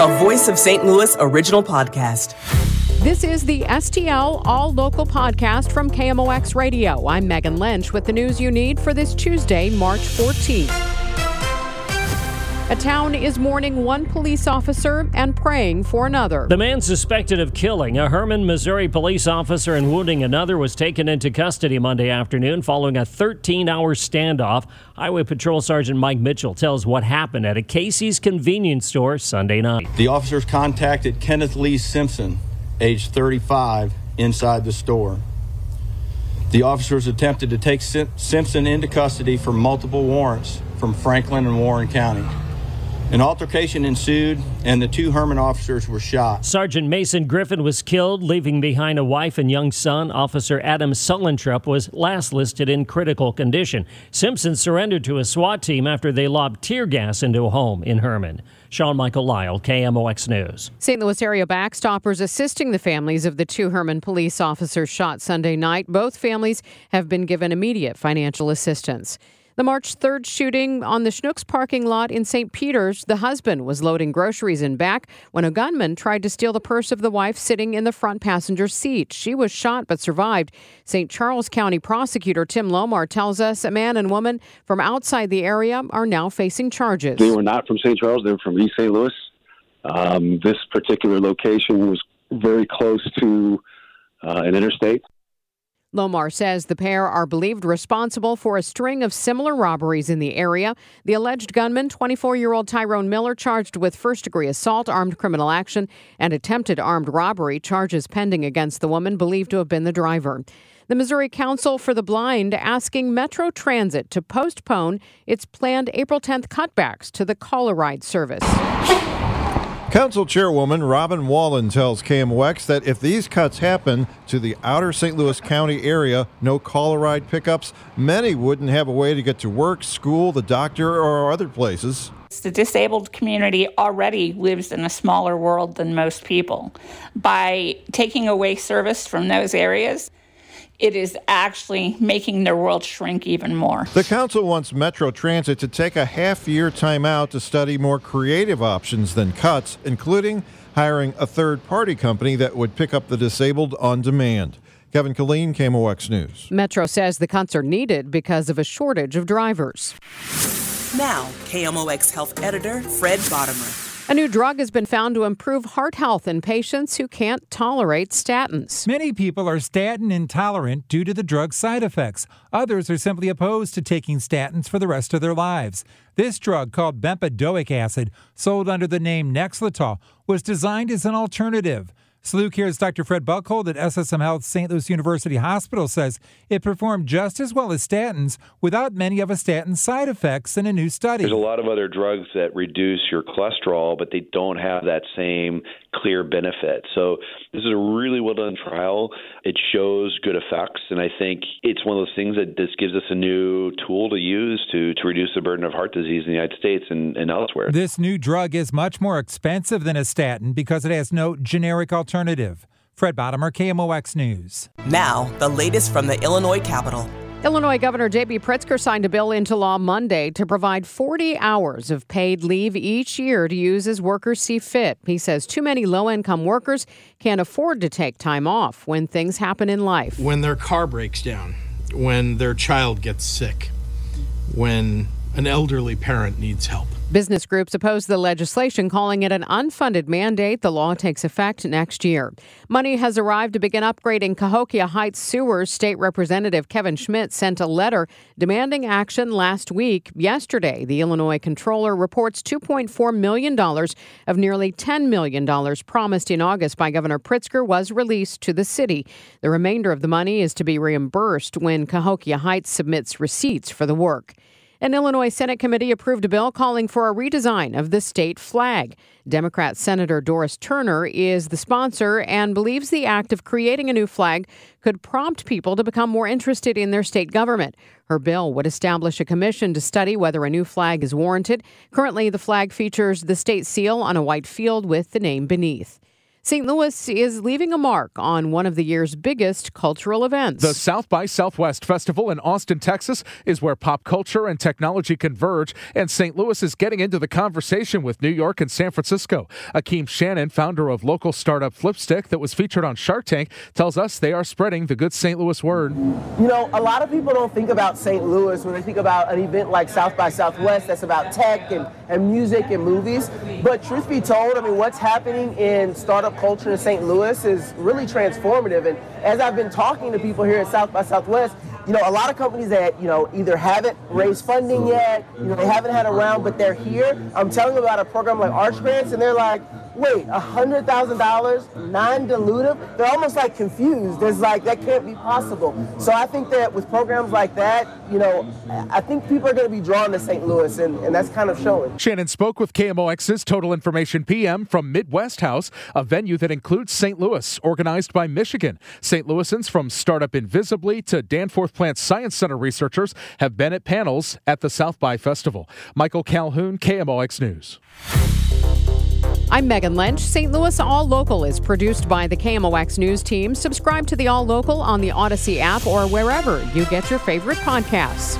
a Voice of St. Louis original podcast. This is the STL All Local podcast from KMOX Radio. I'm Megan Lynch with the news you need for this Tuesday, March 14th. A town is mourning one police officer and praying for another. The man suspected of killing a Hermann, Missouri police officer and wounding another was taken into custody Monday afternoon following a 13 hour standoff. Highway Patrol Sergeant Mike Mitchell tells what happened at a Casey's convenience store Sunday night. The officers contacted Kenneth Lee Simpson, age 35, inside the store. The officers attempted to take Simpson into custody for multiple warrants from Franklin and Warren County. An altercation ensued, and the two Hermann officers were shot. Sergeant Mason Griffin was killed, leaving behind a wife and young son. Officer Adam Sullentrup was last listed in critical condition. Simpson surrendered to a SWAT team after they lobbed tear gas into a home in Hermann. Sean Michael Lyle, KMOX News. St. Louis area backstoppers assisting the families of the two Hermann police officers shot Sunday night. Both families have been given immediate financial assistance. The March 3rd shooting on the Schnucks parking lot in St. Peter's, the husband was loading groceries in back when a gunman tried to steal the purse of the wife sitting in the front passenger seat. She was shot but survived. St. Charles County prosecutor Tim Lohmar tells us a man and woman from outside the area are now facing charges. They were not from St. Charles, they were from East St. Louis. Um, this particular location was very close to uh, an interstate. Lohmar says the pair are believed responsible for a string of similar robberies in the area. The alleged gunman, 24 year old Tyrone Miller, charged with first degree assault, armed criminal action, and attempted armed robbery, charges pending against the woman believed to have been the driver. The Missouri Council for the Blind asking Metro Transit to postpone its planned April 10th cutbacks to the Call-A-Ride service. Council Chairwoman Robin Wallen tells KMOX that if these cuts happen to the outer St. Louis County area, no Call-A-Ride pickups, many wouldn't have a way to get to work, school, the doctor, or other places. The disabled community already lives in a smaller world than most people. By taking away service from those areas, it is actually making their world shrink even more. The council wants Metro Transit to take a half year timeout to study more creative options than cuts, including hiring a third party company that would pick up the disabled on demand. Kevin Killeen, KMOX News. Metro says the cuts are needed because of a shortage of drivers. Now, KMOX health editor Fred Bodimer. A new drug has been found to improve heart health in patients who can't tolerate statins. Many people are statin intolerant due to the drug's side effects. Others are simply opposed to taking statins for the rest of their lives. This drug, called bempedoic acid, sold under the name Nexletol, was designed as an alternative. SLUCare's Dr. Fred Buckhold at SSM Health St. Louis University Hospital says it performed just as well as statins without many of a statin's side effects in a new study. There's a lot of other drugs that reduce your cholesterol, but they don't have that same clear benefit. So this is a really well done trial. It shows good effects, and I think it's one of those things that this gives us a new tool to use to, to reduce the burden of heart disease in the United States and, and elsewhere. This new drug is much more expensive than a statin because it has no generic alternative alternative. Fred Bodimer, KMOX News. Now, the latest from the Illinois Capitol. Illinois Governor J.B. Pritzker signed a bill into law Monday to provide 40 hours of paid leave each year to use as workers see fit. He says too many low income workers can't afford to take time off when things happen in life. When their car breaks down, when their child gets sick, when an elderly parent needs help. Business groups oppose the legislation, calling it an unfunded mandate. The law takes effect next year. Money has arrived to begin upgrading Cahokia Heights sewers. State Representative Kevin Schmidt sent a letter demanding action last week. Yesterday, the Illinois Comptroller reports $2.4 million of nearly $10 million promised in August by Governor Pritzker was released to the city. The remainder of the money is to be reimbursed when Cahokia Heights submits receipts for the work. An Illinois Senate committee approved a bill calling for a redesign of the state flag. Democrat Senator Doris Turner is the sponsor and believes the act of creating a new flag could prompt people to become more interested in their state government. Her bill would establish a commission to study whether a new flag is warranted. Currently, the flag features the state seal on a white field with the name beneath. St. Louis is leaving a mark on one of the year's biggest cultural events. The South by Southwest Festival in Austin, Texas is where pop culture and technology converge, and St. Louis is getting into the conversation with New York and San Francisco. Akeem Shannon, founder of local startup Flipstik that was featured on Shark Tank, tells us they are spreading the good St. Louis word. You know, a lot of people don't think about St. Louis when they think about an event like South by Southwest that's about tech and, and music and movies. But truth be told, I mean, what's happening in startup culture in St. Louis is really transformative. And as I've been talking to people here at South by Southwest, you know, a lot of companies that, you know, either haven't raised funding yet, you know, they haven't had a round, but they're here. I'm telling them about a program like Arch Grants, and they're like, wait, $100,000, non-dilutive? They're almost like confused. There's like, that can't be possible. So I think that with programs like that, you know, I think people are going to be drawn to St. Louis, and, and that's kind of showing. Shannon spoke with KMOX's Total Information PM from Midwest House, a venue that includes St. Louis, organized by Michigan. St. Louisans from Startup Invisibly to Danforth Plant Science Center researchers have been at panels at the South by Festival. Michael Calhoun, KMOX News. I'm Megan Lynch. St. Louis All Local is produced by the KMOX News team. Subscribe to the All Local on the Odyssey app or wherever you get your favorite podcasts.